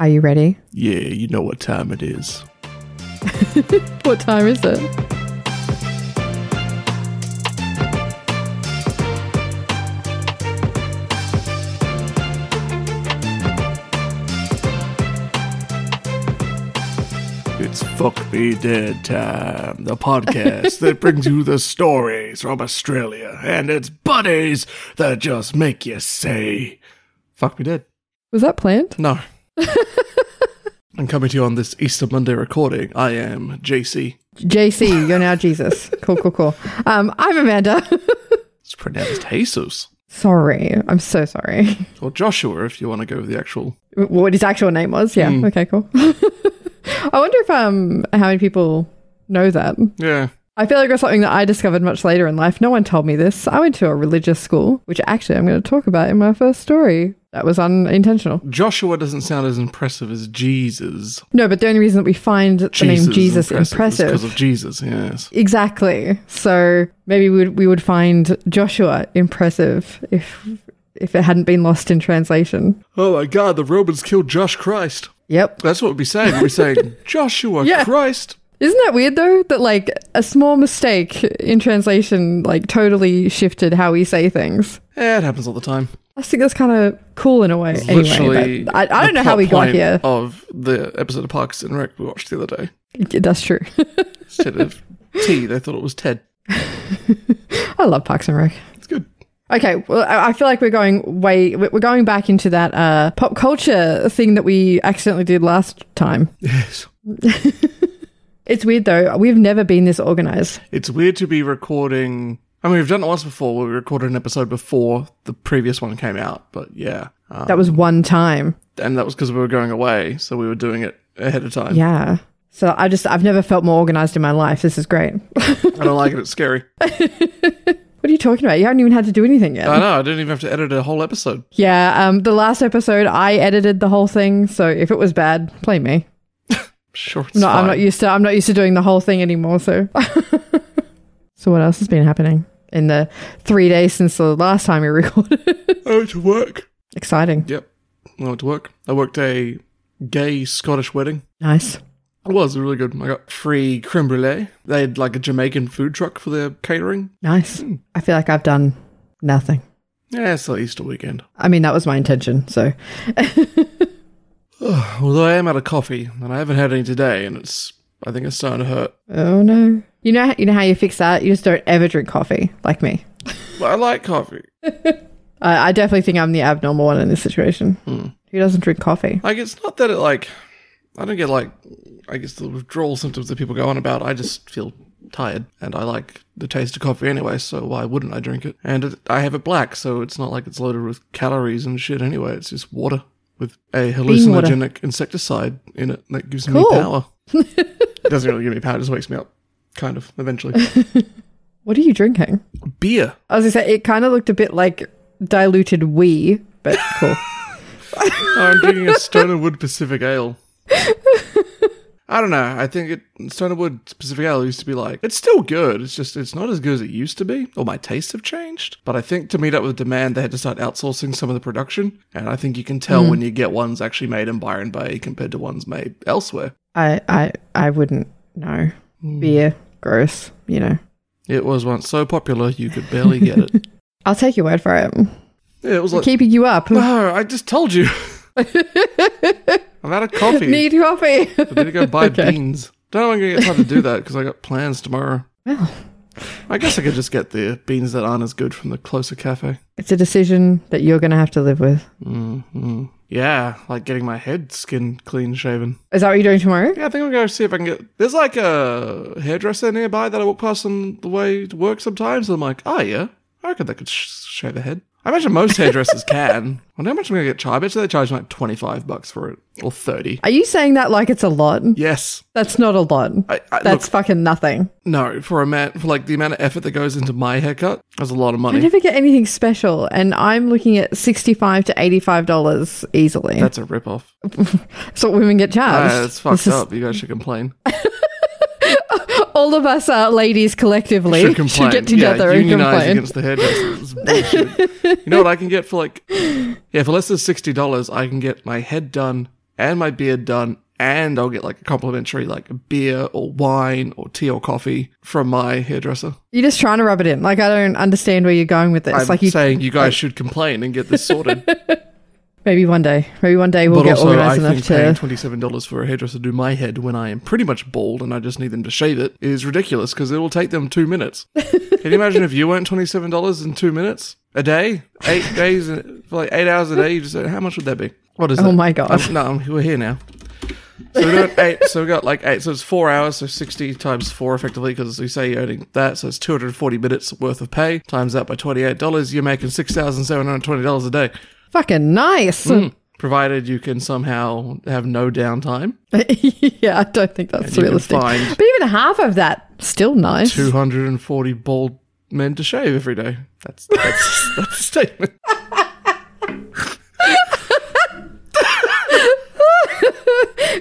Are you ready? Yeah, you know what time it is. What time is it? It's Fuck Me Dead Time, the podcast that brings you the stories from Australia and its buddies that just make you say, Fuck Me Dead. Was that planned? No. I'm coming to you on this Easter Monday recording. I am JC. JC, you're now Jesus. Cool, cool, cool. Um, I'm Amanda. It's pronounced Jesus. sorry. I'm so sorry. Or Joshua, if you want to go with the actual. What his actual name was? Yeah. Okay, cool. I wonder if um how many people know that. Yeah. I feel like it was something that I discovered much later in life. No one told me this. I went to a religious school, which actually I'm going to talk about in my first story. That was unintentional. Joshua doesn't sound as impressive as Jesus. No, but the only reason that we find the name Jesus impressive, Because of Jesus, yes. exactly. So maybe we would, we would find Joshua impressive if if it hadn't been lost in translation. Oh my god, the Romans killed Josh Christ. Yep. That's what we'd be saying. We'd be saying, Joshua Yeah. Christ. Isn't that weird though? That like a small mistake in translation like totally shifted how we say things. Yeah, it happens all the time. I think that's kind of cool in a way. Anyway, Literally, but I, I don't know how we got here. Of the episode of Parks and Rec we watched the other day. Yeah, That's true. Instead of T, they thought it was Ted. I love Parks and Rec. It's good. Okay, well, I I feel like we're going way, we're going back into that uh, pop culture thing that we accidentally did last time. Yes. It's weird though. We've never been this organized. It's weird to be recording. I mean, we've done it once before where we recorded an episode before the previous one came out, but yeah. Um, That was one time. and that was because we were going away, so we were doing it ahead of time. Yeah. So I just, I've never felt more organized in my life. This is great. I don't like it. It's scary. What are you talking about? You haven't even had to do anything yet. I know. I didn't even have to edit a whole episode. Yeah, um, the last episode I edited the whole thing, so if it was bad, blame me. Sure, No, I'm not used to. I'm not used to doing the whole thing anymore. So, so what else has been happening in the three days since the last time we recorded? I went oh, to work. Exciting, Yep. I went to work. I worked a gay Scottish wedding. nice. It was really good. I got free creme brulee. They had like a Jamaican food truck for their catering. Nice. Hmm. I feel like I've done nothing. Yeah, it's the Easter weekend. I mean, that was my intention. So, Although I am out of coffee, and I haven't had any today, and it's I think it's starting to hurt. oh no, you know, you know how you fix that? You just don't ever drink coffee, like me. But I like coffee. I, I definitely think I'm the abnormal one in this situation. Hmm. Who doesn't drink coffee? Like it's not that it like I don't get like I guess the withdrawal symptoms that people go on about. I just feel tired, and I like the taste of coffee anyway. So why wouldn't I drink it? And it, I have it black, so it's not like it's loaded with calories and shit. Anyway, it's just water with a hallucinogenic insecticide in it that gives Cool. me power. it doesn't really give me power; it just wakes me up, kind of. Eventually, What are you drinking? beer. As I was say it kind of looked a bit like diluted wee, but cool. I'm drinking a Stone and Wood Pacific Ale. I don't know. I think it Stoner Wood Pacific Ale used to be like it's still good. It's just it's not as good as it used to be. Or my tastes have changed. But I think to meet up with demand, they had to start outsourcing some of the production. And I think you can tell hmm. when you get ones actually made in Byron Bay compared to ones made elsewhere. I I I wouldn't know. Hmm. Beer, gross. You know. It was once so popular you could barely get it. I'll take your word for it. Yeah, it was like Keeping you up. no, I just told you. I'm out of coffee. Need coffee. I need to go buy Okay. beans. Don't know when I'm gonna get time to do that because I got plans tomorrow. well, I guess I could just get the beans that aren't as good from the closer cafe. it's a decision that you're gonna have to live with. hmm Yeah, like getting my head skin clean shaven. Is that what you're doing tomorrow? Yeah, I think I'm going to see if I can get. There's like a hairdresser nearby that I walk past on the way to work sometimes. And I'm like, oh yeah, I reckon they could sh- shave a head. I imagine most hairdressers can. I wonder how much I'm going to get charged. I bet you they charge like 25 bucks for it or 30. Are you saying that like it's a lot? Yes. That's not a lot. I, I, That's look, fucking nothing. no, for a man, for like the amount of effort that goes into my haircut, that's a lot of money. I never get anything special, and I'm looking at sixty-five to eighty-five dollars easily. That's a rip-off. That's what women get charged. Ah, it's fucked This is- up. You guys should complain. All of us uh, ladies collectively should should, get together yeah, and complain. against the hairdressers. You know what I can get for like, yeah, for less than sixty dollars, I can get my head done and my beard done, and I'll get like a complimentary like beer or wine or tea or coffee from my hairdresser. You're just trying to rub it in. Like I don't understand where you're going with this. I'm like you, saying you guys should complain and get this sorted. maybe one day, maybe one day we'll but get also, I organized enough think paying twenty seven dollars for a hairdresser to do my head when I am pretty much bald and I just need them to shave it is ridiculous because it will take them two minutes. Can you imagine if you earned twenty seven dollars in two minutes a day, eight days for like eight hours a day? You just how much would that be? What is that? Oh my God. Um, no, I'm- we're here now. So we're doing eight. So we got like eight. So it's four hours. So sixty times four, effectively, because we say you're earning that. So it's two hundred forty minutes worth of pay. Times that by twenty eight dollars, you're making six thousand seven hundred twenty dollars a day. Fucking nice. Mm. Provided you can somehow have no downtime. yeah, I don't think that's And you can realistic. find But even half of that, still nice. 240 bald men to shave every day. That's that's that's a statement.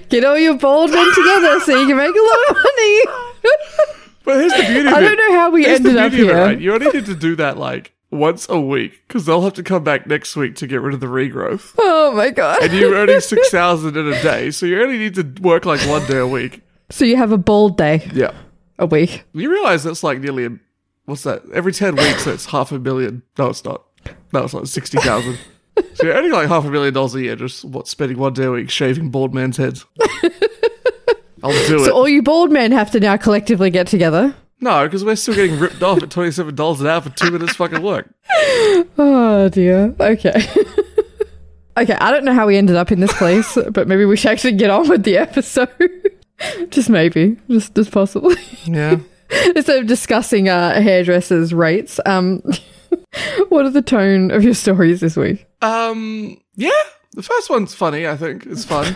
Get all your bald men together so you can make a lot of money. But here's the beauty of I it. don't know how we Here's the ended up beauty of it, here. right? You only need to do that like once a week because they'll have to come back next week to get rid of the regrowth. Oh my god. And you're earning 6,000 in a day, so you only need to work like one day a week. so you have a bald day Yeah. a week. You realize that's like nearly a, what's that? Every 10 weeks, it's half a million. No, it's not. No, it's not. 60,000. So you're earning like half a million dollars a year just what spending one day a week shaving bald men's heads. I'll do So it. So all you bald men have to now collectively get together. No, because we're still getting ripped off at twenty seven dollars an hour for two minutes fucking work. Oh dear. Okay. okay, I don't know how we ended up in this place, but maybe we should actually get on with the episode. just maybe. Just just possibly. Yeah. Instead of discussing uh, hairdressers' rates, um, what are the tone of your stories this week? Um. Yeah. The first one's funny. I think it's fun.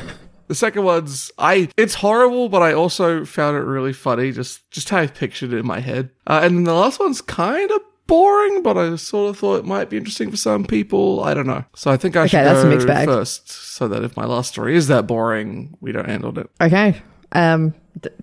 The second one's I. It's horrible, but I also found it really funny. Just just how I pictured it in my head. Uh, and then the last one's kind of boring, but I sort of thought it might be interesting for some people. I don't know. So I think I should that's a go mixed bag. first, so that if my last story is that boring, we don't end on it. Okay. Um,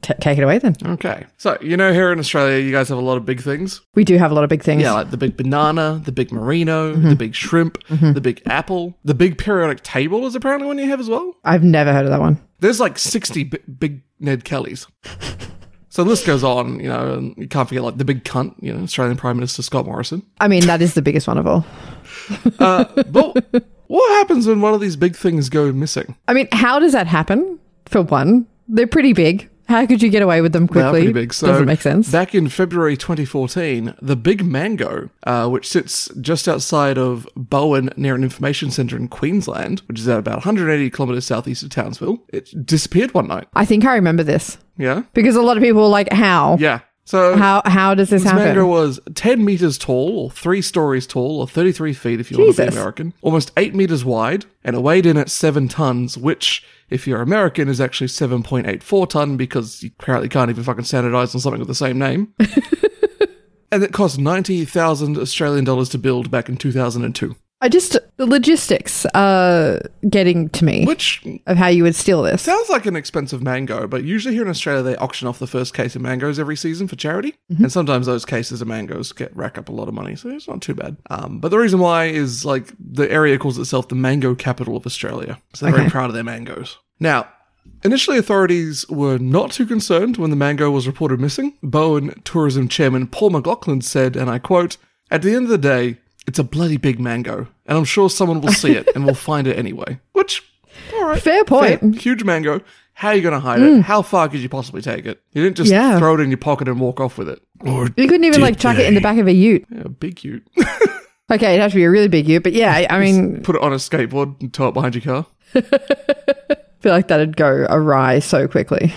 t- take it away then. Okay. So you know, here in Australia, you guys have a lot of big things. We do have a lot of big things. Yeah, like the big banana, the big merino, Mm-hmm. the big shrimp, the big apple, the big periodic table is apparently one you have as well. I've never heard of that one. There's like 60 bi- big Ned Kellys. so the list goes on, you know, and you can't forget like the big cunt, you know, Australian Prime Minister Scott Morrison. I mean, that is the biggest one of all. Uh, but what happens when one of these big things go missing? I mean, how does that happen? For one, they're pretty big. How could you get away with them quickly? pretty big. So Doesn't make sense. Back in February 2014, the Big Mango, uh, which sits just outside of Bowen near an information centre in Queensland, which is at about 180 kilometres southeast of Townsville, it disappeared one night. I think I remember this Yeah? because a lot of people were like, "How? Yeah. So How? How does this happen? this happen?" mango was 10 meters tall, or three stories tall, or 33 feet if you want to be American, almost 8 meters wide, and it weighed in at 7 tons, which, if you're American, is actually 7.84 ton because you apparently can't even fucking standardize on something with the same name. and it cost 90,000 Australian dollars to build back in 2002, I just the logistics are getting to me which of how you would steal this. Sounds like an expensive mango, but usually here in Australia they auction off the first case of mangoes every season for charity, and sometimes those cases of mangoes get rack up a lot of money, so it's not too bad. Um, but the reason why is like the area calls itself the mango capital of Australia, so they're very proud of their mangoes. Now. Initially, authorities were not too concerned when the mango was reported missing. Bowen Tourism Chairman Paul McLaughlin said, and I quote, At the end of the day, it's a bloody big mango, and I'm sure someone will see it and will find it anyway. Which, all right. Fair point. Fair. Huge mango. How are you going to hide it? Mm. How far could you possibly take it? You didn't just Yeah. throw it in your pocket and walk off with it. Or You couldn't even like chuck it in the back of a ute. yeah, big ute. Okay, it'd have to be a really big ute, but yeah, I mean, Put it on a skateboard and tow it behind your car. I feel like that'd go awry so quickly.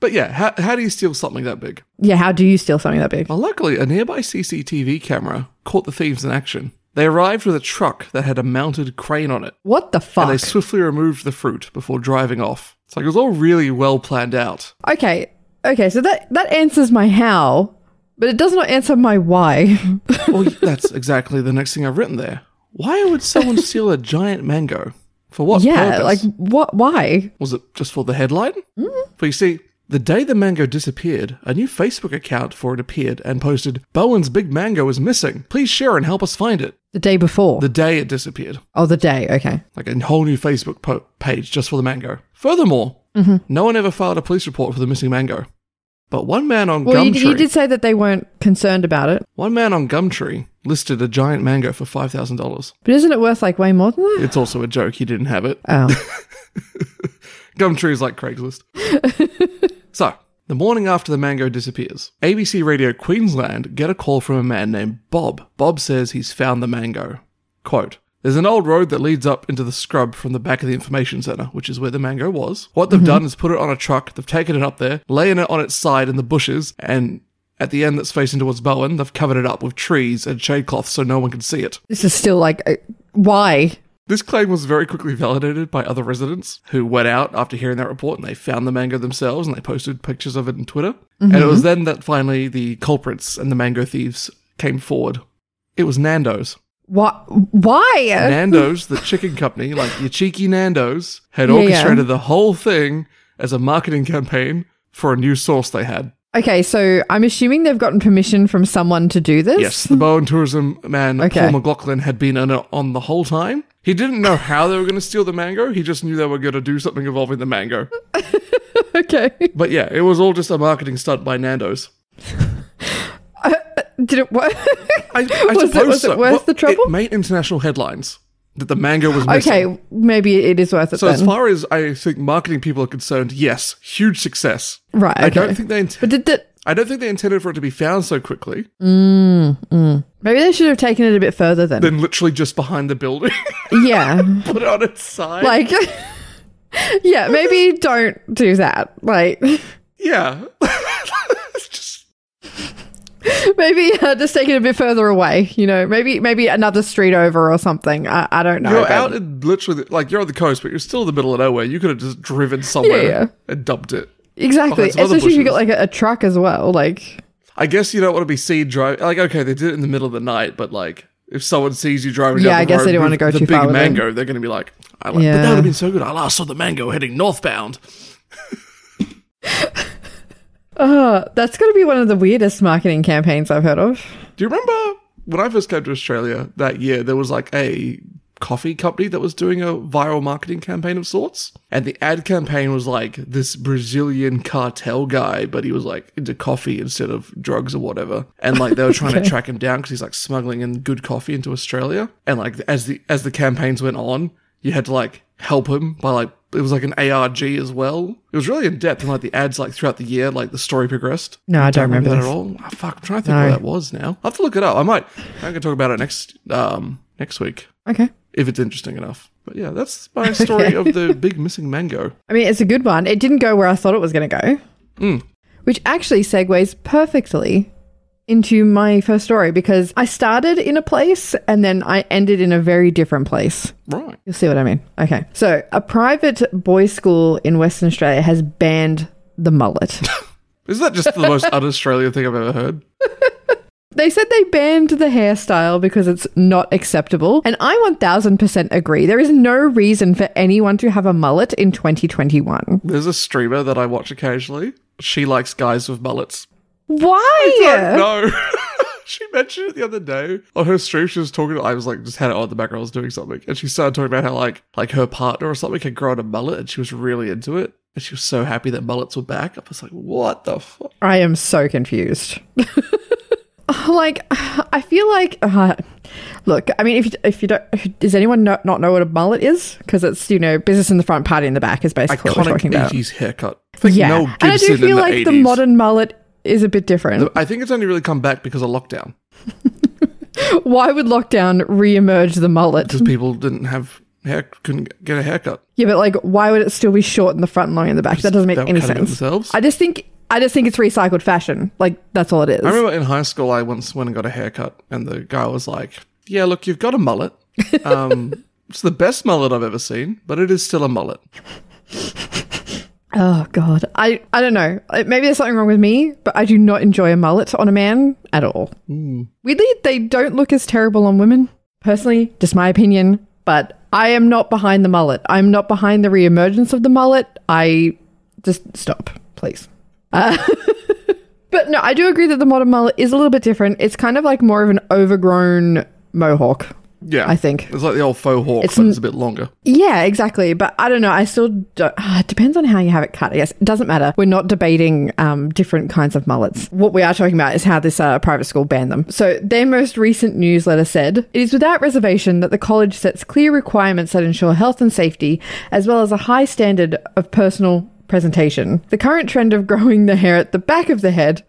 But yeah, how, how do you steal something that big? Yeah, how do you steal something that big? Well, luckily, a nearby CCTV camera caught the thieves in action. They arrived with a truck that had a mounted crane on it, What the and fuck? they swiftly removed the fruit before driving off. It's like it was all really well planned out. Okay, okay, so that that answers my how, but it does not answer my why. Well, that's exactly the next thing I've written there. Why would someone steal a giant mango? For what yeah, purpose? like what? Why? Was it just for the headline? Mm-hmm. But you see, the day the mango disappeared, a new Facebook account for it appeared and posted, Bowen's big mango is missing. Please share and help us find it. The day before. the day it disappeared. oh, the day. Okay. Like a whole new Facebook po- page just for the mango. Furthermore, Mm-hmm. no one ever filed a police report for the missing mango. But one man on Well, you, you did say that they weren't concerned about it, one man on Gumtree listed a giant mango for five thousand dollars. but isn't it worth like way more than that? It's also a joke. He didn't have it. Oh. Gumtree is like Craigslist. so, the morning after the mango disappears, ABC Radio Queensland get a call from a man named Bob. Bob says he's found the mango. Quote, there's an old road that leads up into the scrub from the back of the information centre, which is where the mango was. What they've done is put it on a truck, they've taken it up there, laying it on its side in the bushes, and at the end that's facing towards Bowen, they've covered it up with trees and shade cloth so no one can see it. this is still like, uh, why? This claim was very quickly validated by other residents who went out after hearing that report and they found the mango themselves and they posted pictures of it on Twitter. And it was mm-hmm. then that finally the culprits and the mango thieves came forward. It was Nando's. Why? Why? Nando's, the chicken company, like your cheeky Nando's, had Yeah, yeah. orchestrated the whole thing as a marketing campaign for a new sauce they had. Okay, so I'm assuming they've gotten permission from someone to do this. Yes, the Bowen tourism man, Okay. Paul McLaughlin, had been on, it on the whole time. He didn't know how they were going to steal the mango. He just knew they were going to do something involving the mango. Okay. But yeah, it was all just a marketing stunt by Nando's. Uh, did it work? I, I Was it- suppose was it worth Well, the trouble? It made international headlines that the mango was missing. okay, maybe it is worth it So then. as far as I think marketing people are concerned, yes, huge success. right. I don't think they. Int- But did that? I don't think they intended for it to be found so quickly. Mm, mm. Maybe they should have taken it a bit further then. Then literally just behind the building, yeah. put it on its side. Like, yeah, maybe don't do that. Like, yeah, maybe uh, just take it a bit further away. You know, maybe maybe another street over or something. I, I don't know. you're but- out in literally like you're on the coast, but you're still in the middle of nowhere. You could have just driven somewhere Yeah, yeah. and dumped it. exactly, behind some other especially if you got bushes. like a, a truck as well. Like, I guess you don't want to be seen driving. Like, okay, they did it in the middle of the night, but like, if someone sees you driving, Yeah, down the I guess road they don't with wanna go the too big far with it. mango, they're going to be like, I like, but Yeah. that would have been so good. I last saw the mango heading northbound. uh, that's got to be one of the weirdest marketing campaigns I've heard of. Do you remember when I first came to Australia that year? There was like a coffee company that was doing a viral marketing campaign of sorts, and the ad campaign was like this Brazilian cartel guy, but he was like into coffee instead of drugs or whatever, and like they were trying to track him down because he's like smuggling in good coffee into Australia, and like as the as the campaigns went on, you had to like help him by like it was like an ARG as well. It was really in depth, and like the ads like throughout the year, like the story progressed. No, I don't remember that this. at all. Oh, fuck, I'm trying to think No. what that was now. I'll have to look it up. I might. I can talk about it next um next week Okay. if it's interesting enough. But yeah, that's my story of the big missing mango. I mean, it's a good one. It didn't go where I thought it was going to go, Mm. which actually segues perfectly into my first story because I started in a place and then I ended in a very different place. Right. You'll see what I mean. Okay. So, a private boys' school in Western Australia has banned the mullet. Isn't that just the most un-Australian thing I've ever heard? they said they banned the hairstyle because it's not acceptable. And I 1000% agree. There is no reason for anyone to have a mullet in 2021. There's a streamer that I watch occasionally. She likes guys with mullets. Why? No. she mentioned it the other day on her stream. She was talking. I was like, just had it on in the background. I was doing something, and she started talking about how like like her partner or something had grown a mullet, and she was really into it, and she was so happy that mullets were back. I was like, what the fuck? I am so confused. like, I feel like, uh, look, I mean, if you, if you don't, does anyone not know what a mullet is? Because it's you know, business in the front, party in the back is basically what we're Iconic talking about. 80s haircut. I think Yeah, Mel and I do feel like 80s. the modern mullet is a bit different. I think it's only really come back because of lockdown. Why would lockdown re-emerge the mullet? Because people didn't have hair, couldn't get a haircut. Yeah, but like, why would it still be short in the front and long in the back? That doesn't make any sense. themselves. I just think, I just think it's recycled fashion. Like that's all it is. I remember in high school, I once went and got a haircut, and the guy was like, "Yeah, look, you've got a mullet. Um, it's the best mullet I've ever seen, but it is still a mullet." Oh god, I I don't know. Uh, Maybe there's something wrong with me, but I do not enjoy a mullet on a man at all. Weirdly, they don't look as terrible on women. Personally, just my opinion. But I am not behind the mullet. I'm not behind the reemergence of the mullet. I just stop, please. Uh, but no, I do agree that the modern mullet is a little bit different. It's kind of like more of an overgrown mohawk. Yeah. I think. It's like the old faux hawk, It's but it's a bit longer. Yeah, exactly. But I don't know. I still don't. ah, it depends on how you have it cut. I guess it doesn't matter. We're not debating um, different kinds of mullets. What we are talking about is how this uh, private school banned them. So their most recent newsletter said it is without reservation that the college sets clear requirements that ensure health and safety, as well as a high standard of personal presentation. The current trend of growing the hair at the back of the head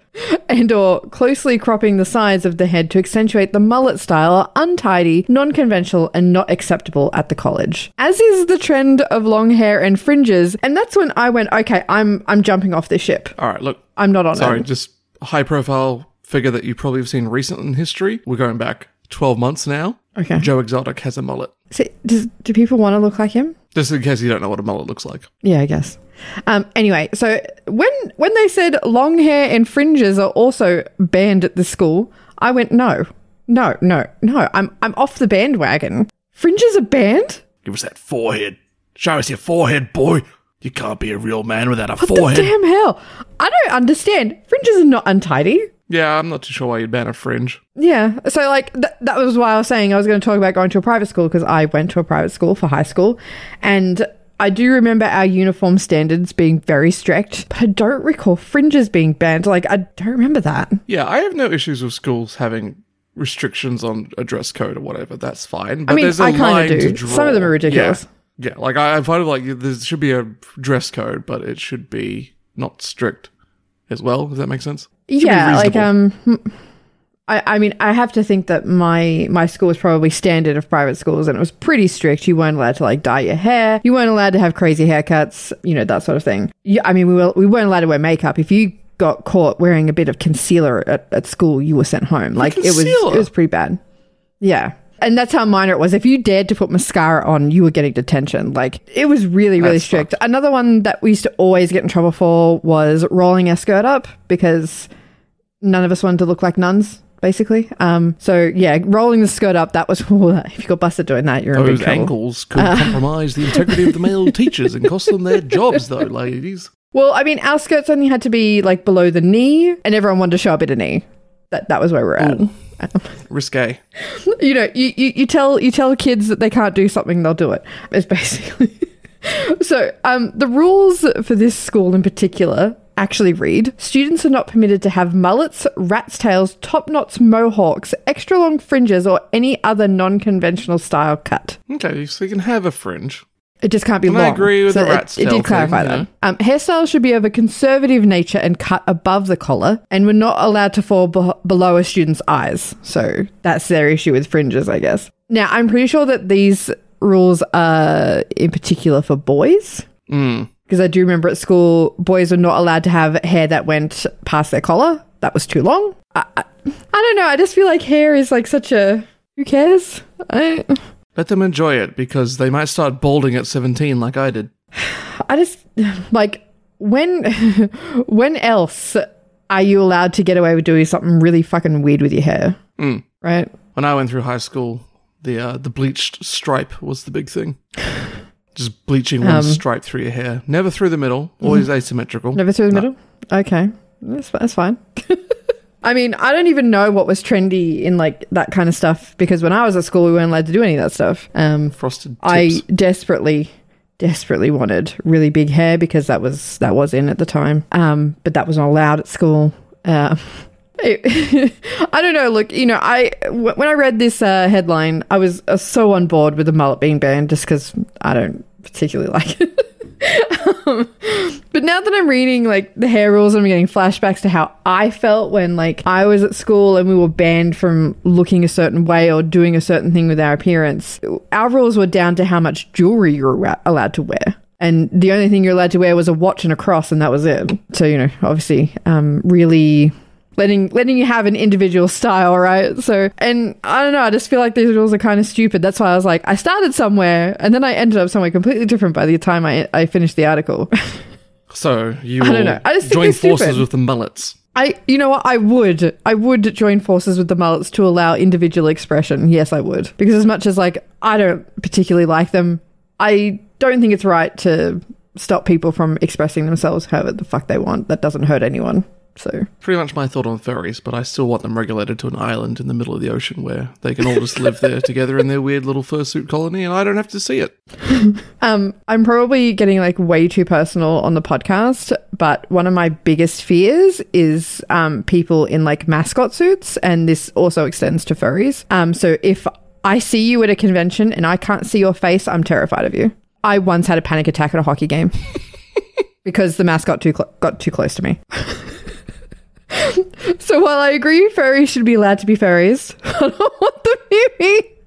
and or closely cropping the sides of the head to accentuate the mullet style are untidy, non-conventional and not acceptable at the college. As is the trend of long hair and fringes, and that's when I went, okay, I'm I'm jumping off this ship. All right, look. I'm not on Sorry, it. just high profile figure that you probably have seen recent in history. We're going back 12 months now. Okay. Joe Exotic has a mullet. So, does, do people want to look like him? Just in case you don't know what a mullet looks like. Yeah, I guess. Um, anyway, so when when they said long hair and fringes are also banned at the school, I went no, no, no, no. I'm I'm off the bandwagon. Fringes are banned. Give us that forehead. Show us your forehead, boy. You can't be a real man without a What forehead. the damn hell? I don't understand. Fringes are not untidy. Yeah, I'm not too sure why you'd ban a fringe. Yeah. So, like, th- that was why I was saying I was going to talk about going to a private school because I went to a private school for high school. And I do remember our uniform standards being very strict, but I don't recall fringes being banned. Like, I don't remember that. Yeah, I have no issues with schools having restrictions on a dress code or whatever. That's fine. But I mean, there's a I kind of to do. draw. Some of them are ridiculous. Yeah, yeah. Like I, I find it like there should be a dress code, but it should be not strict as well. Does that make sense? Yeah, like um, I, I mean, I have to think that my my school was probably standard of private schools, and it was pretty strict. You weren't allowed to like dye your hair. You weren't allowed to have crazy haircuts. You know that sort of thing. Yeah, I mean, we were we weren't allowed to wear makeup. If you got caught wearing a bit of concealer at, at school, you were sent home. Like it was it was pretty bad. Yeah. And that's how minor it was. If you dared to put mascara on, you were getting detention. Like it was really, really That's strict. Another one that we used to always get in trouble for was rolling our skirt up because none of us wanted to look like nuns, basically. Um, so yeah, rolling the skirt up, that was if you got busted doing that, you're in big Those trouble. ankles could compromise the integrity of the male teachers and cost them their jobs, though, ladies. Well, I mean, our skirts only had to be like below the knee, and everyone wanted to show a bit of knee. That that was where we're at. Risque. you know, you, you, you tell you tell kids that they can't do something, they'll do it. It's basically so. Um, the rules for this school in particular actually read: students are not permitted to have mullets, rat's tails, top knots, mohawks, extra long fringes, or any other non-conventional style cut. Okay, so you can have a fringe. It just can't be And I agree with So the it- rat's it, tail did thing, clarify yeah. that. Um, hairstyles should be of a conservative nature and cut above the collar, and were not allowed to fall be- below a student's eyes. So that's their issue with fringes, I guess. Now, I'm pretty sure that these rules are in particular for boys. Mm. Because I do remember at school, boys were not allowed to have hair that went past their collar. That was too long. I, I, I don't know. I just feel like hair is like such a. Who cares? I, Let them enjoy it because they might start balding at 17 like I did. I just like when when else are you allowed to get away with doing something really fucking weird with your hair? Mm. Right? When I went through high school, the uh, the bleached stripe was the big thing. Just bleaching one Um, stripe through your hair. Never through the middle, always asymmetrical. Never through the middle? Okay. That's, that's fine. I mean, I don't even know what was trendy in like that kind of stuff because when I was at school, we weren't allowed to do any of that stuff. Um, Frosted tips. I desperately, desperately wanted really big hair because that was that was in at the time. Um, but that was not allowed at school. Uh, I don't know. Look, you know, I when I read this uh, headline, I was uh, so on board with the mullet being banned just because I don't particularly like it. Um, but now that I'm reading like the hair rules, I'm getting flashbacks to how I felt when like I was at school and we were banned from looking a certain way or doing a certain thing with our appearance. Our rules were down to how much jewelry you were allowed to wear. And the only thing you're allowed to wear was a watch and a cross, and that was it. So, you know, obviously, um, really letting letting you have an individual style, right? So, and I don't know, I just feel like these rules are kind of stupid. That's why I was like, I started somewhere, and then I ended up somewhere completely different by the time I I finished the article. so you I don't know. I just think join forces with the mullets. I, you know what? I would, I would join forces with the mullets to allow individual expression. Yes, I would, because as much as like I don't particularly like them, I don't think it's right to stop people from expressing themselves however the fuck they want. That doesn't hurt anyone. So Pretty much my thought on furries, but I still want them regulated to an island in the middle of the ocean where they can all just live there together in their weird little fursuit colony and I don't have to see it. Um, I'm probably getting like way too personal on the podcast, but one of my biggest fears is um, people in like mascot suits, and this also extends to furries. Um, so if I see you at a convention and I can't see your face, I'm terrified of you. I once had a panic attack at a hockey game because the mascot too cl- got too close to me. so while I agree fairies should be allowed to be fairies, I don't want them near me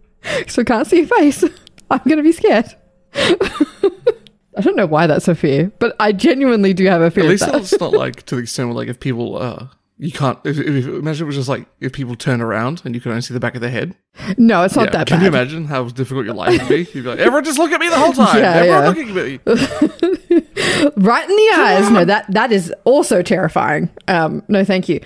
so I can't see your face. I'm going to be scared. I don't know why that's a fear, but I genuinely do have a fear At least it's not like to the extent where like if people uh you can't if, if, imagine it was just like if people turn around and you can only see the back of their head. No, it's not Yeah, that Can bad. you imagine how difficult your life would be? You'd be like, everyone just look at me the whole time. Yeah, everyone yeah. looking at me. right in the eyes. No, that that is also terrifying. Um, no, thank you.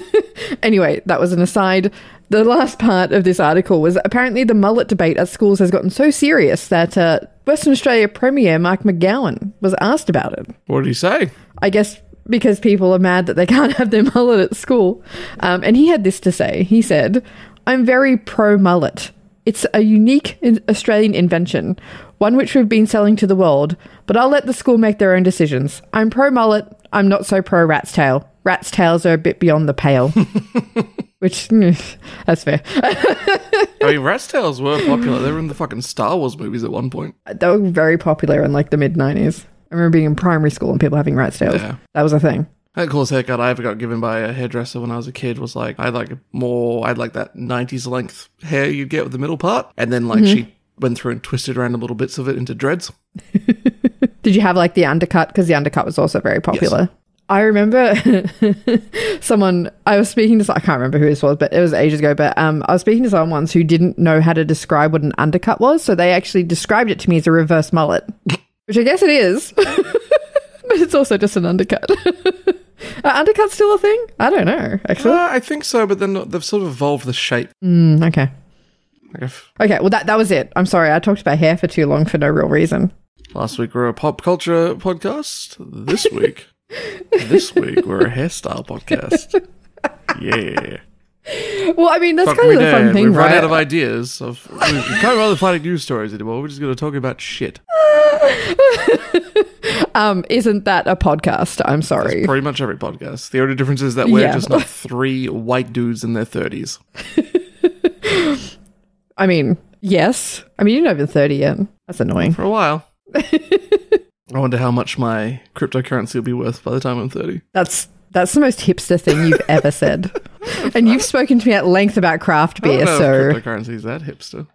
anyway, that was an aside. The last part of this article was apparently the mullet debate at schools has gotten so serious that uh, Western Australia Premier Mark McGowan was asked about it. What did he say? I guess because people are mad that they can't have their mullet at school. Um, and he had this to say. He said, I'm very pro mullet. It's a unique Australian invention, one which we've been selling to the world, but I'll let the school make their own decisions. I'm pro mullet. I'm not so pro rat's tail. Rat's tails are a bit beyond the pale. which, mm, that's fair. I mean, rat's tails were popular. They were in the fucking Star Wars movies at one point. they were very popular in like the mid 90s. I remember being in primary school and people having rat's tails. Yeah. That was a thing. The coolest haircut I ever got given by a hairdresser when I was a kid was like I had like more I had like that '90s length hair you'd get with the middle part, and then like she went through and twisted around the little bits of it into dreads. Did you have like the undercut? Because the undercut was also very popular. I remember someone I was speaking to. I can't remember who this was, but it was ages ago. But um, I was speaking to someone once who didn't know how to describe what an undercut was, so they actually described it to me as a reverse mullet, which I guess it is, but it's also just an undercut. Are undercuts still a thing? I don't know. Actually, Uh, I think so, but then they've sort of evolved the shape. Mm, okay, if okay. Well, that that was it. I'm sorry, I talked about hair for too long for no real reason. last week we we're a pop culture podcast, this week, this week we're a hairstyle podcast. Yeah, Well, I mean that's fuck kind of the fun thing, We've run out of ideas. Of we can't bother finding news stories anymore. We're just going to talk about shit. um, isn't that a podcast? I'm sorry. Pretty much every podcast. The only difference is that we're Yeah. just not three white dudes in their thirties. I mean, yes. I mean, you're not even 30 yet. That's annoying. for a while. I wonder how much my cryptocurrency will be worth by the time I'm 30. That's that's the most hipster thing you've ever said. and you've spoken to me at length about craft beer, so cryptocurrency is that hipster.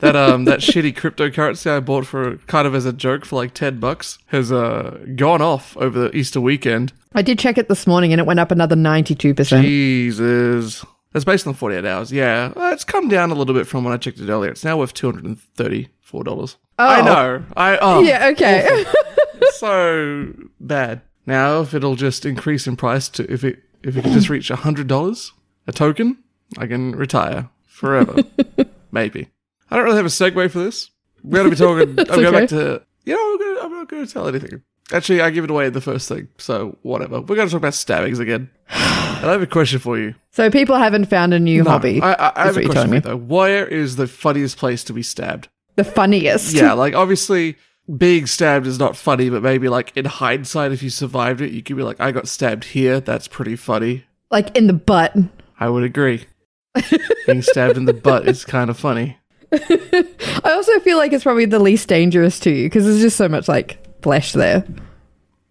that um that shitty cryptocurrency I bought for kind of as a joke for like 10 bucks has uh gone off over the Easter weekend. I did check it this morning and it went up another 92%. Jesus. That's based on 48 hours. Yeah. Uh, it's come down a little bit from when I checked it earlier. It's now worth $234. Oh. I know. I oh, yeah, okay. so bad. Now, if it'll just increase in price to if it if it can just reach hundred dollars a token, I can retire forever. Maybe. I don't really have a segue for this. We're gonna be talking. I'm going back to. You know, I'm, gonna, I'm not going to tell anything. Actually, I give it away the first thing. So whatever. We're going to talk about stabbings again. And I have a question for you. so people haven't found a new No, hobby. I, I, I have a question for you though. Where is the funniest place to be stabbed? the funniest. Yeah, like obviously being stabbed is not funny, but maybe like in hindsight, if you survived it, you could be like, I got stabbed here. That's pretty funny. Like in the butt. I would agree. being stabbed in the butt is kind of funny. I also feel like it's probably the least dangerous to you because there's just so much like flesh there.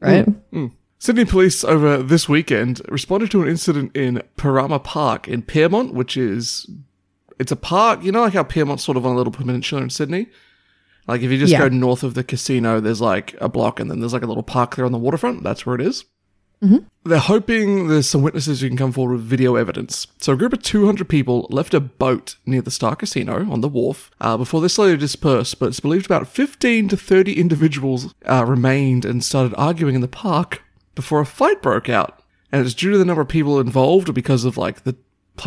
Right? Mm, mm. Sydney police over this weekend responded to an incident in Pirrama Park in Pyrmont, which is it's a park. You know, like how Pyrmont's sort of on a little peninsula in Sydney. Like if you just Yeah. go north of the casino, there's like a block, and then there's like a little park there on the waterfront. That's where it is. They're hoping there's some witnesses who can come forward with video evidence. So a group of 200 people left a boat near the Star Casino on the wharf uh, before they slowly dispersed, but it's believed about 15 to 30 individuals uh, remained and started arguing in the park before a fight broke out. And it's due to the number of people involved or because of like the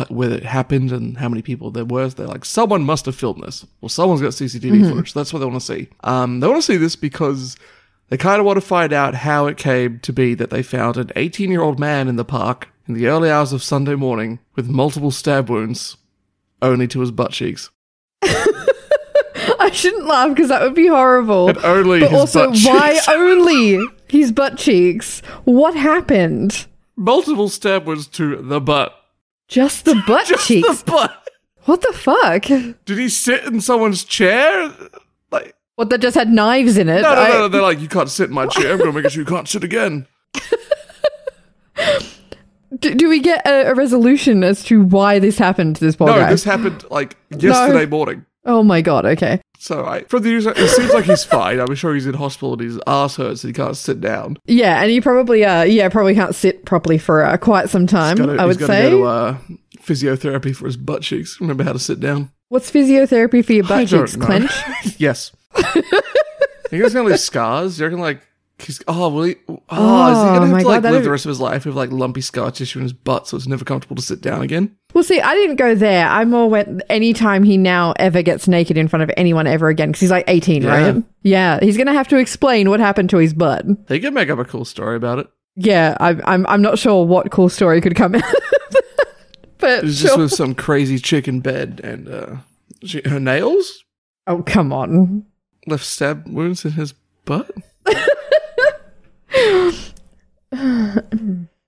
where it happened and how many people there were. They're like, someone must have filmed this. Well, someone's got CCTV footage. That's what they want to see. Um, they want to see this because They kind of want to find out how it came to be that they found an 18 year old man in the park in the early hours of Sunday morning with multiple stab wounds, only to his butt cheeks. I shouldn't laugh because that would be horrible. And only but his also, why only his butt cheeks? What happened? multiple stab wounds to the butt. Just the butt Just cheeks. the butt. What the fuck? Did he sit in someone's chair? Like, What that just had knives in it? no, no, I- no, no. They're like, you can't sit in my chair. I'm going to make sure you can't sit again. Do, do we get a, a resolution as to why this happened to this poor No, guy? this happened like yesterday morning. oh my god. Okay. So I, from the news, it seems like he's fine. I'm sure he's in hospital and his ass hurts and he can't sit down. Yeah, and you probably uh yeah probably can't sit properly for uh, quite some time. Gotta- I to say. go to uh, physiotherapy for his butt cheeks. Remember how to sit down? What's physiotherapy for your butt cheeks? Clench. yes. you he's gonna leave scars? You reckon like he's oh will he? Oh, is he Oh, gonna have to like that live the rest of his life with like lumpy scar tissue in his butt, so it's never comfortable to sit down again? Well, see, I didn't go there. I more went anytime he now ever gets naked in front of anyone ever again because he's like 18, Yeah. right? Yeah, he's gonna have to explain what happened to his butt. They could make up a cool story about it. Yeah, I, I'm I'm not sure what cool story could come out. of that, but It's just sure. with some crazy chick in bed and uh, she, her nails oh come on. left stab wounds in his butt.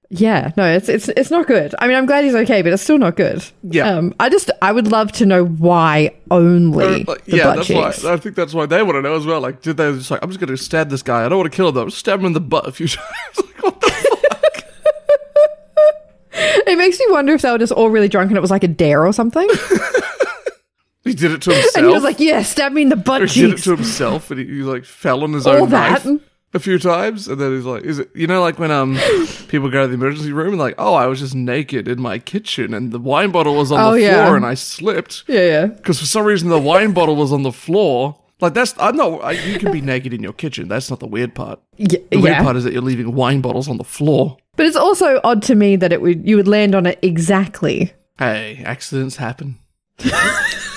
Yeah, no, it's it's it's not good. I mean, I'm glad he's okay, but it's still not good. Yeah. Um, I just I would love to know why only Like, the yeah, butt that's cheeks. why. I think that's why they want to know as well. Like, did they just like, I'm just going to stab this guy. I don't want to kill him though. Just stab him in the butt a few times. like, what the fuck? It makes me wonder if they were just all really drunk and it was like a dare or something. He did it to himself. and he was like, "Yeah, stab me in the butt Or he did it to himself, and he, he like fell on his All own that. knife a few times, and then he's like, "Is it?" You know, like when um people go to the emergency room and like, "Oh, I was just naked in my kitchen, and the wine bottle was on Oh, the yeah. floor, and I slipped yeah, yeah. because for some reason the wine bottle was on the floor." Like that's I'm not. I, you can be naked in your kitchen. That's not the weird part. Yeah, The weird yeah. part is that you're leaving wine bottles on the floor. But it's also odd to me that it would you would land on it exactly. Hey, accidents happen.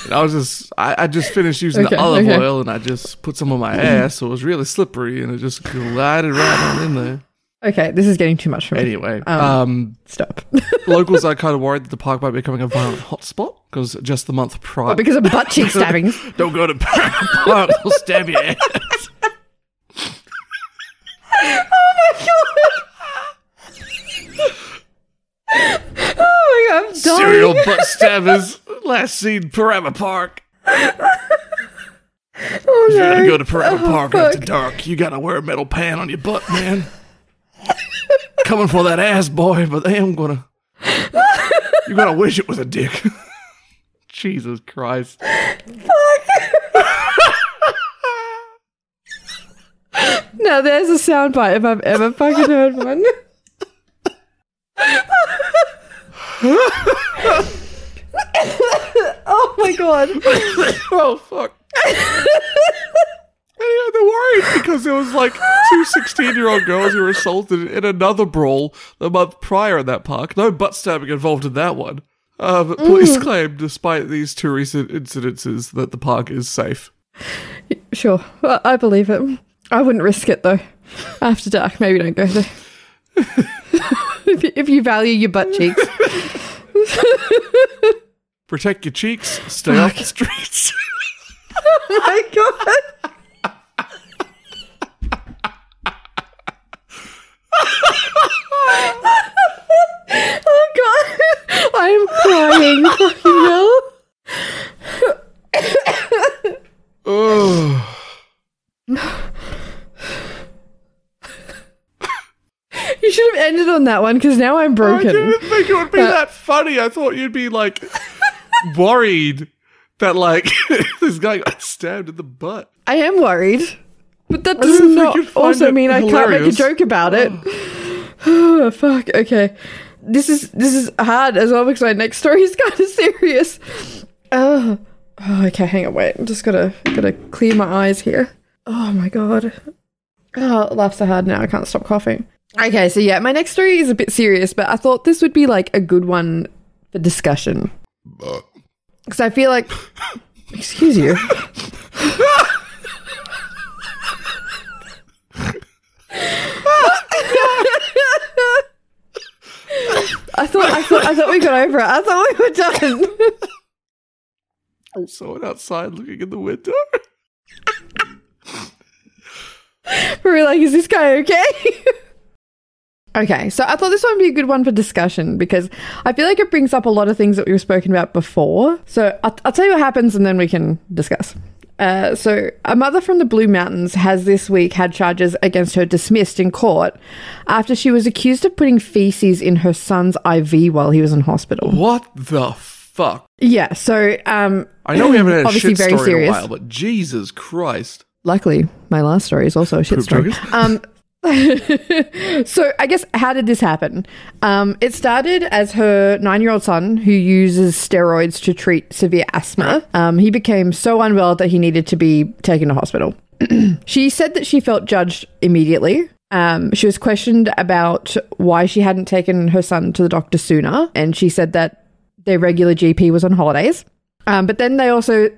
And I was just, I, I just finished using Okay, the olive okay. oil and I just put some on my ass, so it was really slippery and it just glided right on in there. Okay, this is getting too much for me. Anyway, Um, um, Stop. locals are kind of worried that the park might be becoming a violent hotspot because just the month prior. because of butt cheek stabbings. Don't go to Park, they'll stab your ass. oh my god, I'm dying. Serial butt stabbers. Last seen Pirrama Park. Oh, You gotta go to Pirrama Oh, Park after dark. You gotta wear a metal pan on your butt, man. Coming for that ass, boy, but I am gonna. You're gonna wish it was a dick. Jesus Christ. Fuck. now there's a soundbite if I've ever fucking heard one. Oh my god. Oh, fuck. Anyway, they're worried because there was like two 16 year old girls who were assaulted in another brawl the month prior in that park. No butt stabbing involved in that one. Uh, but police claim, despite these two recent incidences, that the park is safe. Sure, I I believe it. I wouldn't risk it though. After dark, maybe don't go there. if, you, if you value your butt cheeks. Protect your cheeks, stay off the streets. Oh my god. oh god. I am crying. Fucking hell. oh. You should have ended on that one because now I'm broken. I didn't think it would be that funny. I thought you'd be like worried that like this guy got stabbed in the butt. I am worried. But that does not also mean I can't make a joke about it. Oh. oh, fuck. Okay. This is this is hard as well because my next story is kind of serious. Oh. oh, okay. Hang on. Wait. I'm just gotta gotta clear my eyes here. Oh my god. Oh, laughs so hard now. I can't stop coughing. Okay, so yeah, my next story is a bit serious, but I thought this would be like a good one for discussion. Because I feel like. Excuse you. I thought I thought I thought we got over it. I thought we were done. There's someone outside looking in the window. we were like, is this guy okay? okay, so I thought this one would be a good one for discussion because I feel like it brings up a lot of things that we've spoken about before. So I'll, I'll tell you what happens and then we can discuss. Uh, so, a mother from the Blue Mountains has this week had charges against her dismissed in court after she was accused of putting feces in her son's IV while he was in hospital. What the fuck? Yeah, so um, I know we haven't had a obviously shit very story serious. in a while, but Jesus Christ. Luckily, my last story is also a shit Poop story. Um, so I guess how did this happen? Um, it started as her nine-year-old son, who uses steroids to treat severe asthma. Um, he became so unwell that he needed to be taken to hospital. she said that she felt judged immediately. Um, she was questioned about why she hadn't taken her son to the doctor sooner, and she said that their regular GP was on holidays. Um, but then they also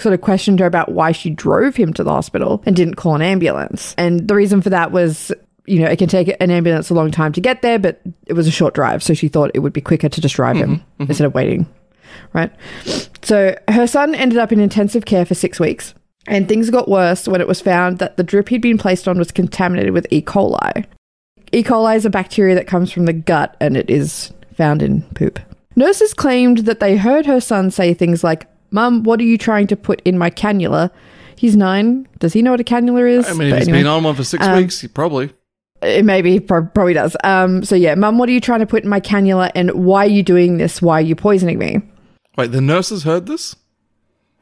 sort of questioned her about why she drove him to the hospital and didn't call an ambulance. And the reason for that was, you know, it can take an ambulance a long time to get there, but it was a short drive, so she thought it would be quicker to just drive him mm-hmm, mm-hmm. instead of waiting. Right. So her son ended up in intensive care for six weeks. And things got worse when it was found that the drip he'd been placed on was contaminated with E. coli. E. coli is a bacteria that comes from the gut and it is found in poop. Nurses claimed that they heard her son say things like, Mum, what are you trying to put in my cannula? He's nine. Does he know what a cannula is? I mean, he's anyway, been on one for six um, weeks, he probably. it maybe pro- probably does. Um, so yeah, Mum, what are you trying to put in my cannula, and why are you doing this? Why are you poisoning me? Wait, the nurses heard this?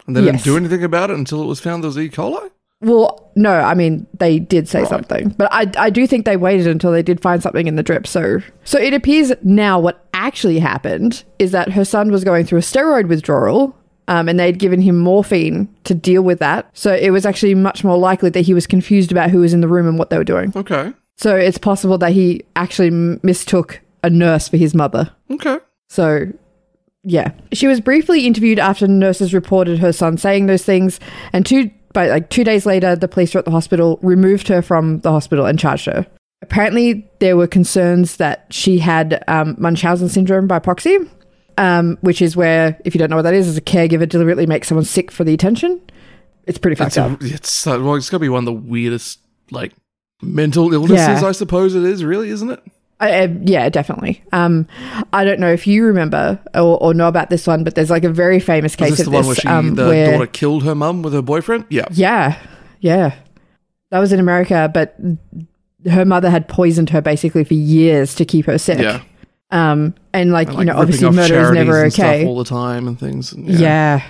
And they Yes. didn't do anything about it until it was found there was E. coli? Well, no, I mean they did say Right. something, but I I do think they waited until they did find something in the drip. So so it appears now what actually happened is that her son was going through a steroid withdrawal. Um, and they'd given him morphine to deal with that. So it was actually much more likely that he was confused about who was in the room and what they were doing. Okay. So it's possible that he actually mistook a nurse for his mother. Okay. So, yeah. She was briefly interviewed after nurses reported her son saying those things, and two, but like two days later, the police were at the hospital, removed her from the hospital, and charged her. Apparently, there were concerns that she had um, Munchausen syndrome by proxy, um, which is where, if you don't know what that is, is a caregiver deliberately makes someone sick for the attention. It's pretty fucked It's, a, up. it's uh, well, it's got to be one of the weirdest, like, mental illnesses, Yeah. I suppose it is, really, isn't it? I, uh, yeah, definitely. Um, I don't know if you remember or, or know about this one, but there's like a very famous case this of the one this, where she, um, the where daughter killed her mum with her boyfriend? Yeah. Yeah, yeah. That was in America, but her mother had poisoned her basically for years to keep her sick. Yeah. Um, and like, And, you know, obviously murder is never okay. all the time and things. and- yeah.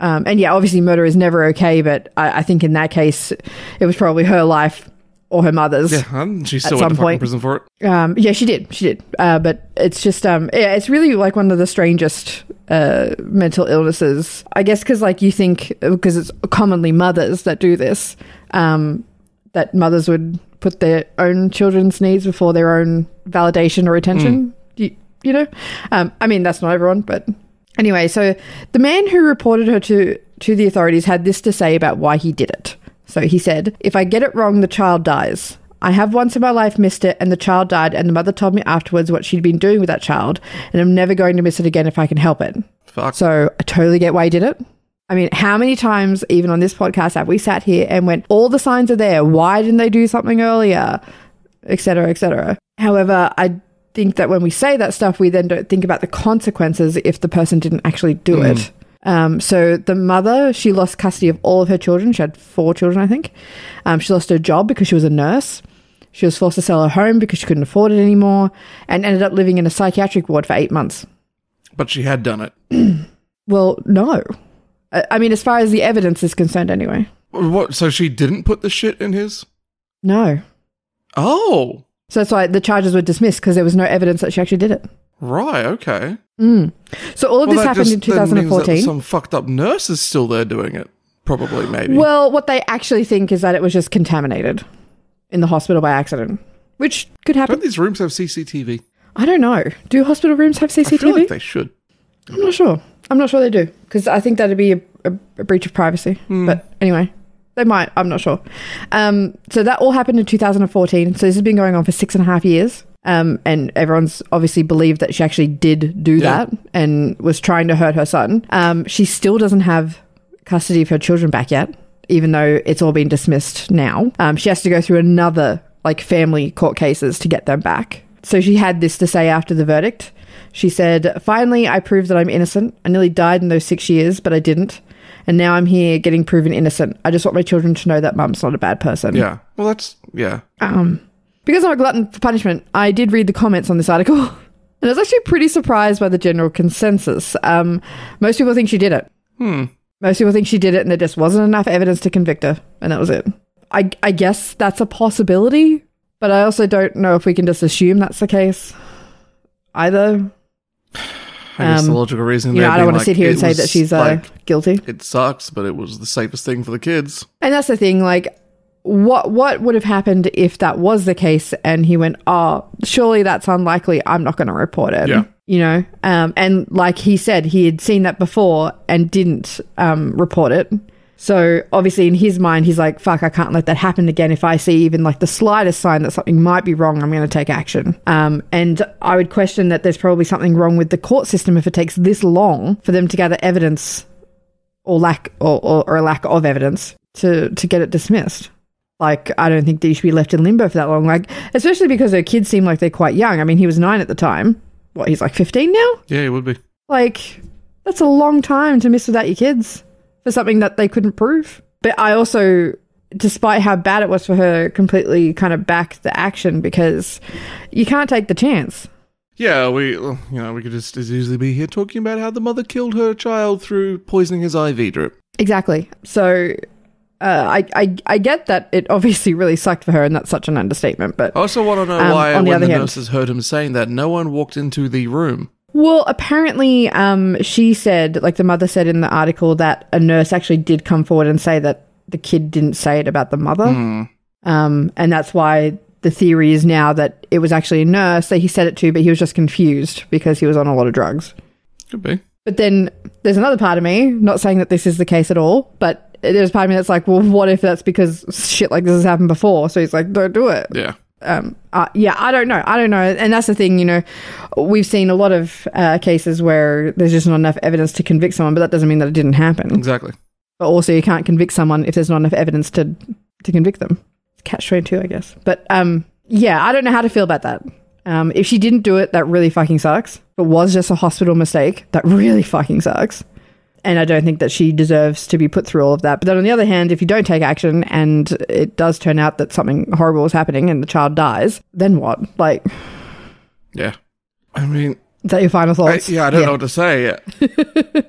Um, and yeah, obviously murder is never okay, but I, I think in that case, it was probably her life or her mother's. Yeah, she still At went some point. prison for it. Um, yeah, she did. She did. Uh, but it's just, um, yeah, it's really like one of the strangest uh, mental illnesses. I guess because, like, you think because it's commonly mothers that do this, um, that mothers would put their own children's needs before their own validation or attention. You, you know, um, I mean, that's not everyone, but anyway. So the man who reported her to to the authorities had this to say about why he did it. So he said, "If I get it wrong, the child dies." I have once in my life missed it, and the child died, and the mother told me afterwards what she'd been doing with that child, and I'm never going to miss it again if I can help it. Fuck. So I totally get why he did it. I mean, how many times, even on this podcast, have we sat here and went, all the signs are there. Why didn't they do something earlier? Etc. Etc. However, I think that when we say that stuff, we then don't think about the consequences if the person didn't actually do it. Um, so the mother, she lost custody of all of her children. She had four children, I think. Um, she lost her job because she was a nurse. She was forced to sell her home because she couldn't afford it anymore, and ended up living in a psychiatric ward for eight months. but she had done it. Well, no. I I mean, as far as the evidence is concerned, anyway. What? So she didn't put the shit in his? No. Oh, So that's why the charges were dismissed because there was no evidence that she actually did it. right. Okay. Mm. So all of Well, this happened just in then means that 2014. Some fucked up nurse is still there doing it. Probably, maybe. Well, what they actually think is that it was just contaminated in the hospital by accident, which could happen. Don't these rooms have CCTV? I don't know. Do hospital rooms have CCTV? I feel like they should. I'm not sure. I'm not sure they do because I think that'd be a, a, a breach of privacy. Hmm. But anyway, they might. I'm not sure. Um, so that all happened in 2014. So this has been going on for six and a half years. Um, and everyone's obviously believed that she actually did do Yeah. that and was trying to hurt her son. Um, she still doesn't have custody of her children back yet, even though it's all been dismissed now. Um, she has to go through another like family court cases to get them back. So she had this to say after the verdict. She said, Finally, I proved that I'm innocent. I nearly died in those six years, but I didn't. And now I'm here getting proven innocent. I just want my children to know that mum's not a bad person. Yeah. Well, that's yeah. Um, because I'm a glutton for punishment, I did read the comments on this article, and I was actually pretty surprised by the general consensus. Um, most people think she did it. Hmm. Most people think she did it, and there just wasn't enough evidence to convict her, and that was it. I, I guess that's a possibility, but I also don't know if we can just assume that's the case either. I guess the Um, logical reason. You know, I don't want to sit here and say that she's uh, like guilty. it sucks, but it was the safest thing for the kids. And that's the thing, like what what would have happened if that was the case and he went, Oh, surely that's unlikely, I'm not gonna report it. Yeah. You know? Um and like he said, he had seen that before and didn't um report it. So obviously in his mind he's like, fuck, I can't let that happen again. If I see even like the slightest sign that something might be wrong, I'm gonna take action. Um and I would question that there's probably something wrong with the court system if it takes this long for them to gather evidence or lack or, or, or a lack of evidence to to get it dismissed. Like I don't think that you should be left in limbo for that long. Like especially because her kids seem like they're quite young. I mean, he was nine at the time. What he's like fifteen now. Yeah, he would be. Like that's a long time to miss without your kids for something that they couldn't prove. But I also, despite how bad it was for her, completely kind of backed the action because you can't take the chance. Yeah, we you know we could just as easily be here talking about how the mother killed her child through poisoning his IV drip. Exactly. So. Uh, I, I I get that it obviously really sucked for her, and that's such an understatement. But I also want to know Um, why on the when other the hand- nurses heard him saying that, no one walked into the room. Well, apparently, um, she said, like the mother said in the article, that a nurse actually did come forward and say that the kid didn't say it about the mother. Hmm. Um, and that's why the theory is now that it was actually a nurse that he said it to, but he was just confused because he was on a lot of drugs. Could be. But then there's another part of me, not saying that this is the case at all, but there's part of me that's like, well, what if that's because shit like this has happened before? So he's like, don't do it Yeah. Um, uh, yeah, I don't know. I don't know. And that's the thing, you know, we've seen a lot of uh, cases where there's just not enough evidence to convict someone, but that doesn't mean that it didn't happen. Exactly. But also, you can't convict someone if there's not enough evidence to to convict them. It's catch twenty two, I guess. But um, yeah, I don't know how to feel about that. Um, if she didn't do it, that really fucking sucks. If it was just a hospital mistake, that really fucking sucks. And I don't think that she deserves to be put through all of that. But then on the other hand, if you don't take action and it does turn out that something horrible is happening and the child dies, then what? Like, Yeah. I mean, is that your final I, thoughts? yeah, I don't know what to say.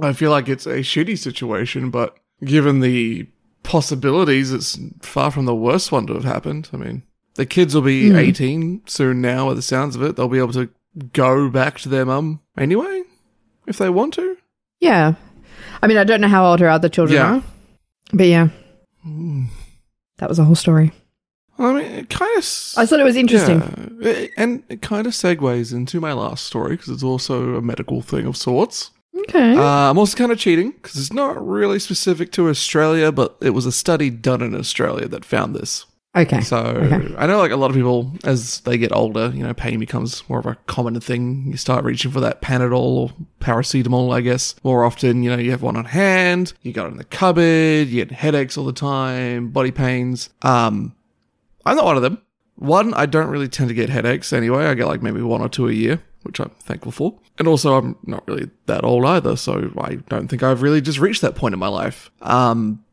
I feel like it's a shitty situation, but given the possibilities, it's far from the worst one to have happened. I mean, the kids will be Hmm. 18 soon now, at the sounds of it. They'll be able to go back to their mum anyway, if they want to. Yeah. I mean, I don't know how old her other children Yeah. are. But yeah, Hmm. that was a whole story. I mean, it kind of. I thought it was interesting. Yeah, it- and it kind of segues into my last story because it's also a medical thing of sorts. Okay. Uh, I'm also kind of cheating because it's not really specific to Australia, but it was a study done in Australia that found this. Okay. So Okay. I know, like a lot of people, as they get older, you know, pain becomes more of a common thing. You start reaching for that Panadol or paracetamol, I guess, more often. You know, you have one on hand, you got it in the cupboard, you get headaches all the time, body pains. Um, I'm not one of them. One, I don't really tend to get headaches anyway. I get like maybe one or two a year, which I'm thankful for. And also, I'm not really that old either, so I don't think I've really just reached that point in my life. Um,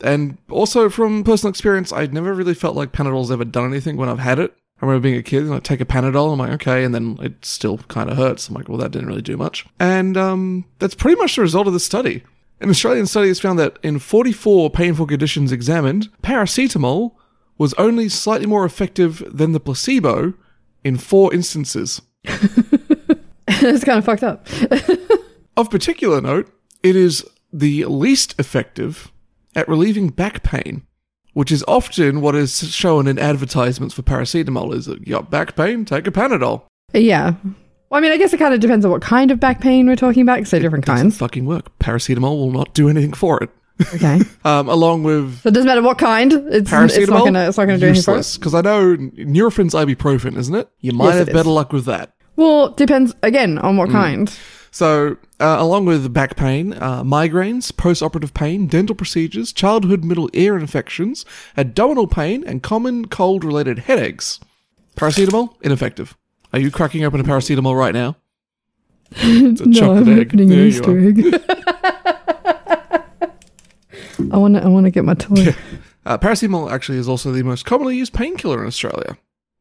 and also from personal experience, I never really felt like Panadol's ever done anything when I've had it. I remember being a kid and I take a Panadol, I'm like, okay, and then it still kind of hurts. I'm like, well, that didn't really do much. And um, that's pretty much the result of the study. An Australian study has found that in 44 painful conditions examined, paracetamol was only slightly more effective than the placebo in four instances. it's kind of fucked up. Of particular note, it is the least effective at relieving back pain, which is often what is shown in advertisements for paracetamol is that you got back pain, take a Panadol. yeah. Well, I mean, I guess it kind of depends on what kind of back pain we're talking about, because they're different Doesn't kinds. fucking work. Paracetamol will not do anything for it. Okay. um, along with So it doesn't matter what kind. It's, paracetamol. it's not it's not gonna do anything for us. because I know Nurofen ibuprofen, isn't it? You might Yes, have it better is. luck with that. Well, depends again on Mm. what kind. So, uh, along with back pain, uh, migraines, post-operative pain, dental procedures, childhood middle ear infections, abdominal pain, and common cold-related headaches, paracetamol ineffective. Are you cracking open a paracetamol right now? It's a No, chocolate I'm egg. opening an Easter egg. I want to. I want to get my toy. Uh, paracetamol actually is also the most commonly used painkiller in Australia.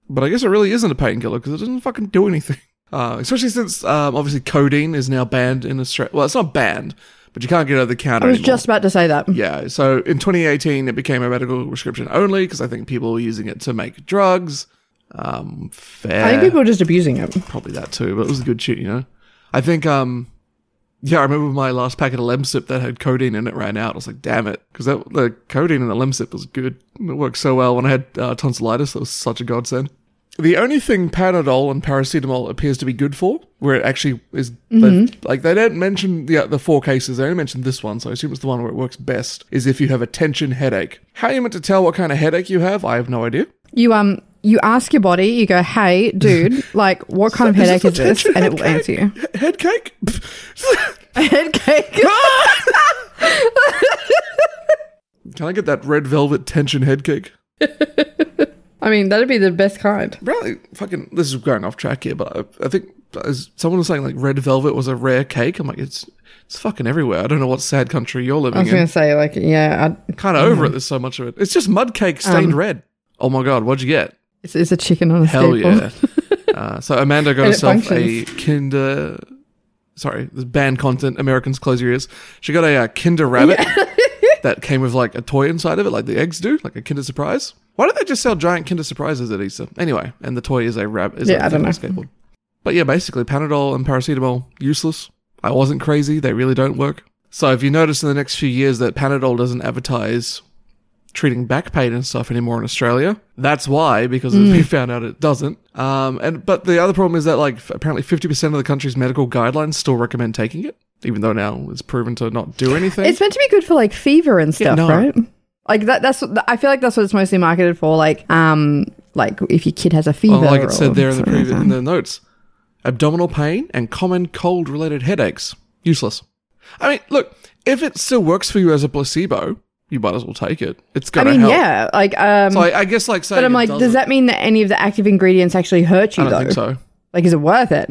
But I guess it really isn't a painkiller because it doesn't fucking do anything. Uh, especially since um, obviously codeine is now banned in Australia. Well, it's not banned, but you can't get it over the counter I was anymore. just about to say that. Yeah, so in 2018, it became a medical prescription only because I think people were using it to make drugs. Um, fair. I think people were just abusing it. probably that too, but it was a good shit, you know. I think, um, yeah, I remember my last packet of Lemsip that had codeine in it ran out. I was like, damn it, because the codeine in the Lemsip was good. It worked so well when I had uh, tonsillitis. That was such a godsend. The only thing Panadol and paracetamol appears to be good for, where it actually is, they've- like they don't mention the the four cases. They only mention this one, so I assume it's the one where it works best. Is if you have a tension headache. How are you meant to tell what kind of headache you have? I have no idea. You um. You ask your body. You go, "Hey, dude, like, what kind of headache is this?" And it will answer you. Head cake? Head cake. Can I get that red velvet tension head cake? I mean, that'd be the best kind. Really, fucking. This is going off track here, but I, I think as someone was saying like red velvet was a rare cake. I'm like, it's it's fucking everywhere. I don't know what sad country you're living in. I living was gonna say, like, yeah, I, Kind of over it. There's so much of it. It's just mud cake stained Um, red. Oh my god, what'd you get? it's, it's a chicken on a Hell staple. yeah. uh, so Amanda got And it herself a functions. Kinder. Sorry, this banned content. Americans, close your ears. She got a uh, Kinder Rabbit that came with like a toy inside of it, like the eggs do, like a Kinder Surprise. Why don't they just sell giant Kinder Surprises at Easter? Anyway, and the toy is a rabbit. Is Yeah, a I don't know. skateboard. But yeah, basically Panadol and paracetamol useless. I wasn't crazy. They really don't work. So if you notice in the next few years that Panadol doesn't advertise treating back pain and stuff anymore in Australia. That's why, because Mm. we found out it doesn't. Um, and but the other problem is that like apparently fifty percent of the country's medical guidelines still recommend taking it, even though now it's proven to not do anything. It's meant to be good for like fever and stuff, no. right? Like that. That's. what- I feel like that's what it's mostly marketed for. Like, um, like if your kid has a fever. well, like it said there in the something like previous that. in the notes, abdominal pain and common cold related headaches useless. I mean, look, if it still works for you as a placebo, you might as well take it. It's gonna mean, help. yeah. Like, um, So I, I guess like saying but I'm like, does that mean that any of the active ingredients actually hurt you I don't though? think so. Like, is it worth it?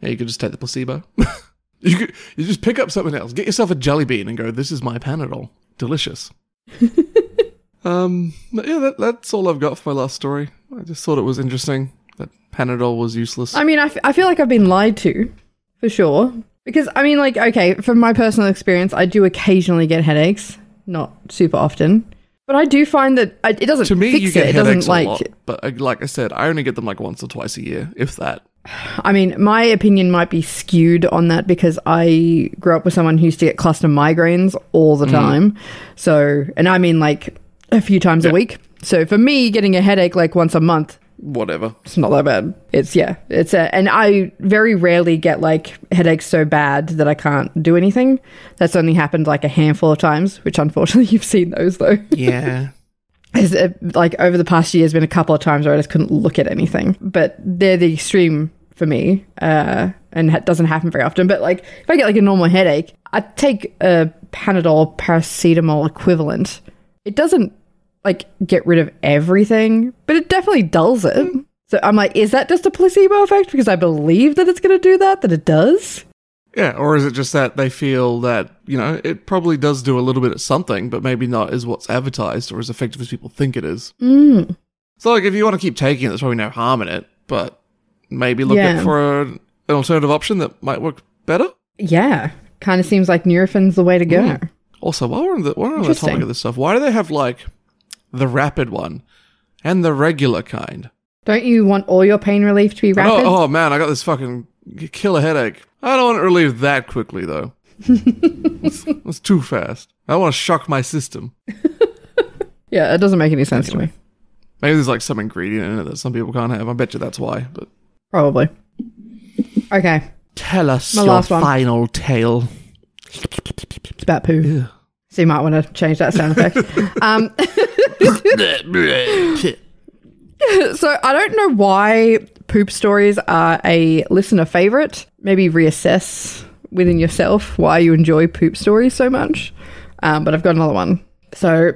Yeah, you could just take the placebo. you could you just pick up something else. Get yourself a jelly bean and go, "This is my Panadol. Delicious." um, but yeah, that, that's all I've got for my last story. I just thought it was interesting that Panadol was useless. I mean, I, f- I feel like I've been lied to, for sure. Because I mean, like, okay, from my personal experience, I do occasionally get headaches, not super often, but I do find that I, it doesn't to me, you get it. It headaches doesn't like. a lot, but uh, like I said, I only get them like once or twice a year, if that. I mean, my opinion might be skewed on that because I grew up with someone who used to get cluster migraines all Mm. the time. So, and I mean like a few times a week. So for me, getting a headache like once a month, Whatever. it's not that bad. It's yeah, it's a, and I very rarely get like headaches so bad that I can't do anything. That's only happened like a handful of times, which unfortunately you've seen those though. Yeah. Is uh, like over the past year, has been a couple of times where I just couldn't look at anything. But they're the extreme for me, uh, and it doesn't happen very often. But like if I get like a normal headache, I take a Panadol paracetamol equivalent. It doesn't like get rid of everything, but it definitely dulls it. So I'm like, is that just a placebo effect? Because I believe that it's going to do that. That it does. Yeah, or is it just that they feel that, you know, it probably does do a little bit of something, but maybe not as what's advertised or as effective as people think it is. Mm. So, like, if you want to keep taking it, there's probably no harm in it, but maybe look Yeah. for a, an alternative option that might work better. Yeah, kind of seems like Nurofen's the way to go. Mm. Also, while we're on the, while we're on the topic of this stuff, why do they have, like, the rapid one and the regular kind? Don't you want all your pain relief to be rapid? Oh, oh, man, I got this fucking killer headache. I don't want it relieved that quickly, though. That's that's too fast. I want to shock my system. Yeah, it doesn't make any sense to me. Maybe there's like some ingredient in it that some people can't have. I bet you that's why. But Probably. Okay, tell us My your final tale. It's about poo. So you might want to change that sound effect. um, so I don't know why poop stories are a listener favorite. Maybe reassess within yourself why you enjoy poop stories so much. Um, but I've got another one. So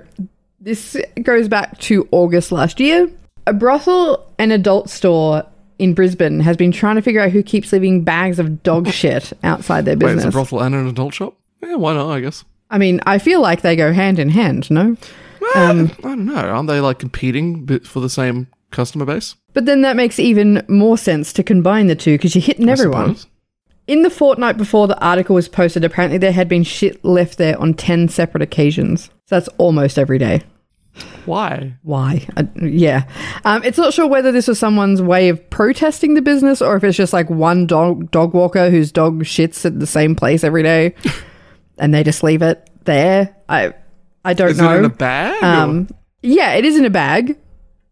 this goes back to August last year. A brothel and adult store in Brisbane has been trying to figure out who keeps leaving bags of dog shit outside their business. Wait, it's a brothel and an adult shop? Yeah, why not, I guess. I mean, I feel like they go hand in hand, no? Well, um, I don't know. Aren't they like competing for the same customer base? But then that makes even more sense to combine the two because you're hitting I everyone. suppose. In the fortnight before the article was posted, apparently there had been shit left there on 10 separate occasions. So that's almost every day. Why? Why? Uh, yeah. Um, it's not sure whether this was someone's way of protesting the business or if it's just like one dog, dog walker whose dog shits at the same place every day and they just leave it there. I, I don't Is know. it in a bag? Um, yeah, it is in a bag,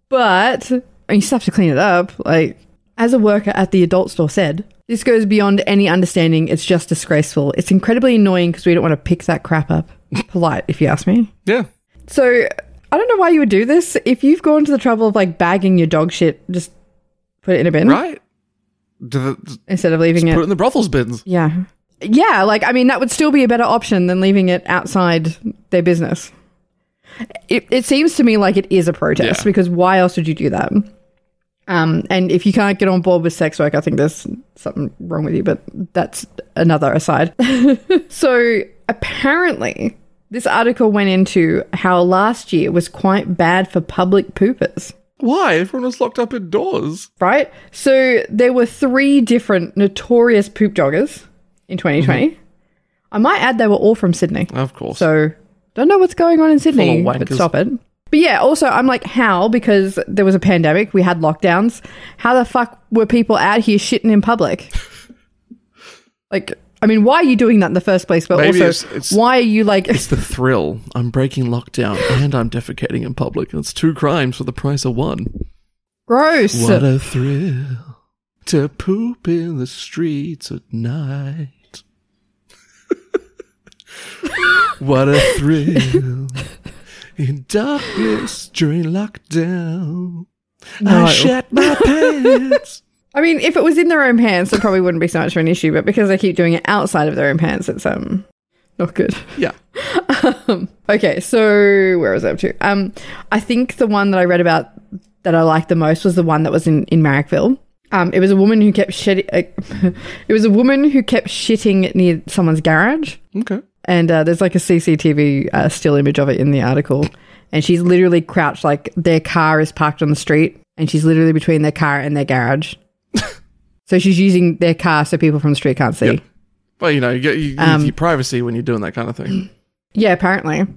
but I mean, you still have to clean it up. Like, as a worker at the adult store said, this goes beyond any understanding. It's just disgraceful. It's incredibly annoying because we don't want to pick that crap up. Polite, if you ask me. yeah. So, I don't know why you would do this. If you've gone to the trouble of like bagging your dog shit, just put it in a bin Right? The, instead of leaving put it it. in the brothels bins. Yeah. Yeah, like, I mean, that would still be a better option than leaving it outside their business. It, it seems to me like it is a protest Yeah. because why else would you do that? Um, and if you can't get on board with sex work, I think there's something wrong with you, but that's another aside. so apparently, this article went into how last year was quite bad for public poopers Why? Everyone was locked up indoors. right? So there were three different notorious poop joggers in 2020. Mm-hmm. I might add they were all from Sydney. Of course. So don't know what's going on in Sydney, but stop it. But yeah, also I'm like, how? Because there was a pandemic, we had lockdowns. How the fuck were people out here shitting in public? like, I mean, why are you doing that in the first place? But Maybe also, it's- it's- why are you like? it's the thrill. I'm breaking lockdown and I'm defecating in public. It's two crimes for the price of one. gross. What a thrill to poop in the streets at night. what a thrill in darkness during lockdown. No. I shat my pants. I mean, if it was in their own pants, it probably wouldn't be so much of an issue. But because they keep doing it outside of their own pants, it's um not good. Yeah. Um, okay, so where was I up to? Um, I think the one that I read about that I liked the most was the one that was in in Marrickville. Um, it was a woman who kept shitting. Uh, it was a woman who kept shitting near someone's garage, Okay. and uh, there's like a CCTV uh, still image of it in the article. And she's literally crouched, like their car is parked on the street, and she's literally between their car and their garage. So she's using their car so people from the street can't see. Yep. Well, you know, you get you, Um, your privacy when you're doing that kind of thing. Yeah, apparently. When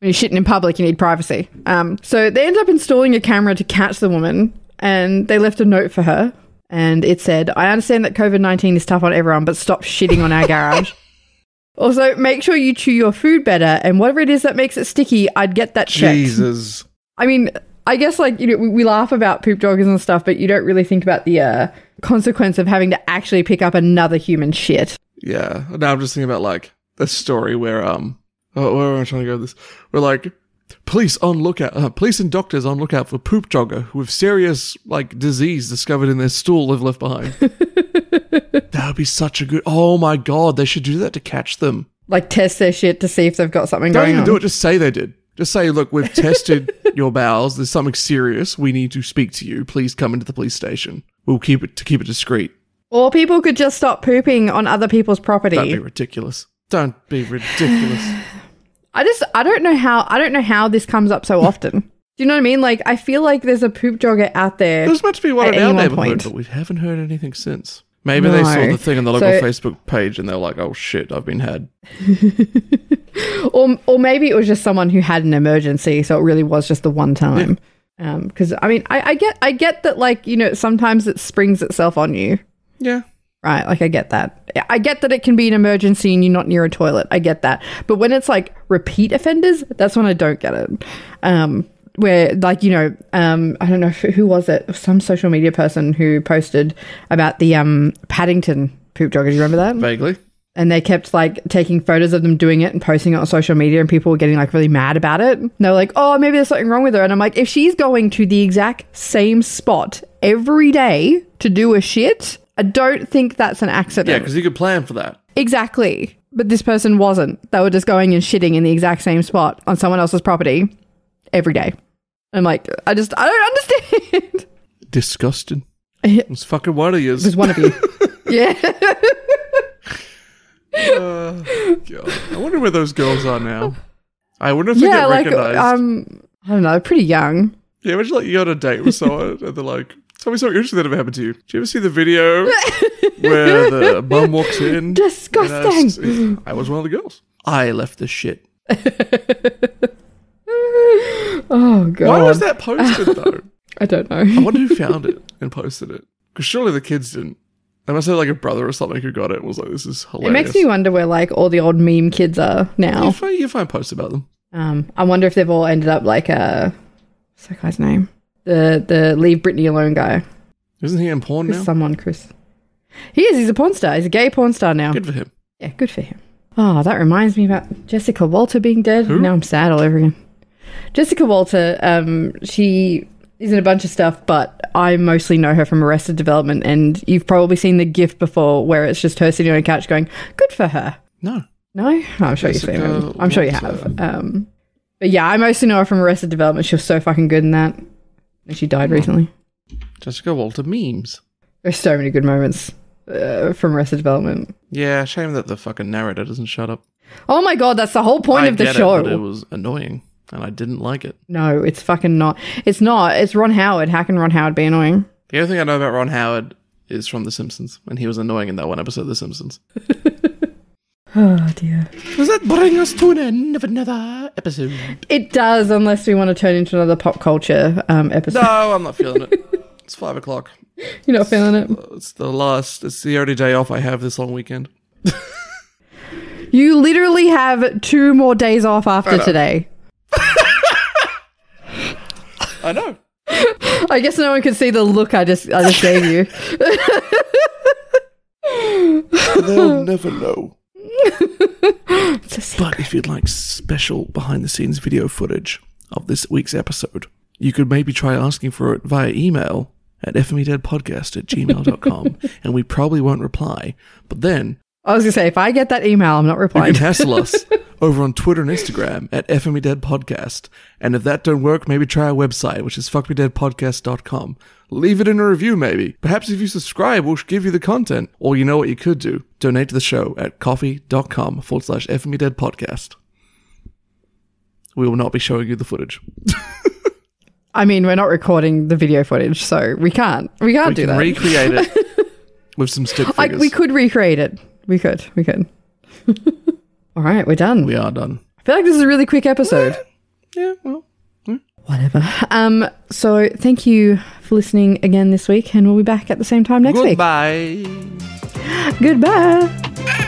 you're shitting in public, you need privacy. Um, so they ended up installing a camera to catch the woman, and they left a note for her. And it said, I understand that COVID 19 is tough on everyone, but stop shitting on our garage. Also, make sure you chew your food better, and whatever it is that makes it sticky, I'd get that checked. Jesus. I mean, I guess like you know we, we laugh about poop joggers and stuff, but you don't really think about the uh, consequence of having to actually pick up another human shit. Yeah. Now I'm just thinking about like the story where um oh, where am I trying to go with this? We're like police on lookout uh, police and doctors on lookout for poop jogger with serious like disease discovered in their stool they've left behind. that would be such a good oh my god, they should do that to catch them. Like test their shit to see if they've got something Don't going even on. do it, just say they did. Just say, look, we've tested your bowels. There's something serious. We need to speak to you. Please come into the police station. We'll keep it to keep it discreet. Or people could just stop pooping on other people's property. Don't be ridiculous. Don't be ridiculous. I just I don't know how I don't know how this comes up so often. Do you know what I mean? Like I feel like there's a poop jogger out there. There's meant to be one At in our neighborhood, point. but we haven't heard anything since. Maybe they saw the thing on the local So- Facebook page and they're like, "Oh shit, I've been had." or or maybe it was just someone who had an emergency, so it really was just the one time. Because I mean, I, I get I get that like you know sometimes it springs itself on you, Yeah, right? Like I get that. I get that it can be an emergency and you're not near a toilet. I get that. But when it's like repeat offenders, that's when I don't get it. Um, where like you know, um, I don't know who who was it? Some social media person who posted about the um Paddington poop jogger. Do you remember that? vaguely. And they kept like taking photos of them doing it and posting it on social media, and people were getting like really mad about it. And they were like, oh, maybe there's something wrong with her. And I'm like, if she's going to the exact same spot every day to do a shit, I don't think that's an accident. Yeah, because you could plan for that. Exactly. But this person wasn't. They were just going and shitting in the exact same spot on someone else's property every day. I'm like, I just, I don't understand. Disgusting. It's fucking one of you. There's one of you. yeah. Uh, God. I wonder where those girls are now. I wonder if they yeah, get like, recognized. um, I don't know, They're pretty young. yeah, imagine like you go on a date with someone and they're like, "Tell me something interesting that ever happened to you." Do you ever see the video where the mum walks in? Disgusting. asks- I was one of the girls. I left the shit. Oh, God. Why was that posted though? I don't know. I wonder who found it and posted it. Because surely the kids didn't. They must have like a brother or something who got it and was like, "This is hilarious. It makes me wonder where like all the old meme kids are now. You find, you find posts about them. Um, I wonder if they've all ended up like uh, what's that guy's name? The the leave Britney alone guy. Isn't he in porn Chris now? someone, Chris. He is. He's a porn star. He's a gay porn star now. Good for him. Yeah, good for him. Oh, that reminds me about Jessica Walter being dead. Who? Now I'm sad all over again. Jessica Walter, um, she is in a bunch of stuff, but I mostly know her from Arrested Development, and you've probably seen the GIF before where it's just her sitting on a couch going, "Good for her." No. No, Oh, I'm sure you've seen Jessica it. I'm sure you have. Um, but yeah, I mostly know her from Arrested Development. She was so fucking good in that, and she died recently. Jessica Walter memes. There's so many good moments uh, from Arrested Development. Yeah, shame that the fucking narrator doesn't shut up. Oh my god, that's the whole point I of the get show. It, but it was annoying, and I didn't like it. No, it's fucking not. It's not. It's Ron Howard. How can Ron Howard be annoying? The only thing I know about Ron Howard is from The Simpsons, and he was annoying in that one episode of The Simpsons. Oh dear. Does that bring us to an end of another episode? It does, unless we want to turn into another pop culture um, episode. No, I'm not feeling it. It's five o'clock. You're not feeling it. It's the last. It's the only day off I have this long weekend. You literally have two more days off after today. I know. I guess no one can see the look I just I just gave you. They'll never know. It's a secret. But if you'd like special behind the scenes video footage of this week's episode, you could maybe try asking for it via email at fmedeadpodcast at gmail.com and we probably won't reply. But then I was gonna say if I get that email, I'm not you replying. can hassle us over on Twitter and Instagram at FME Dead fmedeadpodcast. And if that don't work, maybe try our website, which is fuckmedeadpodcast.com. Leave it in a review, maybe. Perhaps if you subscribe, we'll give you the content. Or you know what you could do? Donate to the show at ko-fi.com forward slash FME Dead fmedeadpodcast. We will not be showing you the footage. I mean, we're not recording the video footage, so we can't. We can't We do can that. recreate it with some stick figures. we could recreate it. We could. We could. All right, we're done. we are done. I feel like this is a really quick episode. Yeah, well. Whatever. Um. So thank you for listening again this week, and we'll be back at the same time next week. Goodbye. Goodbye.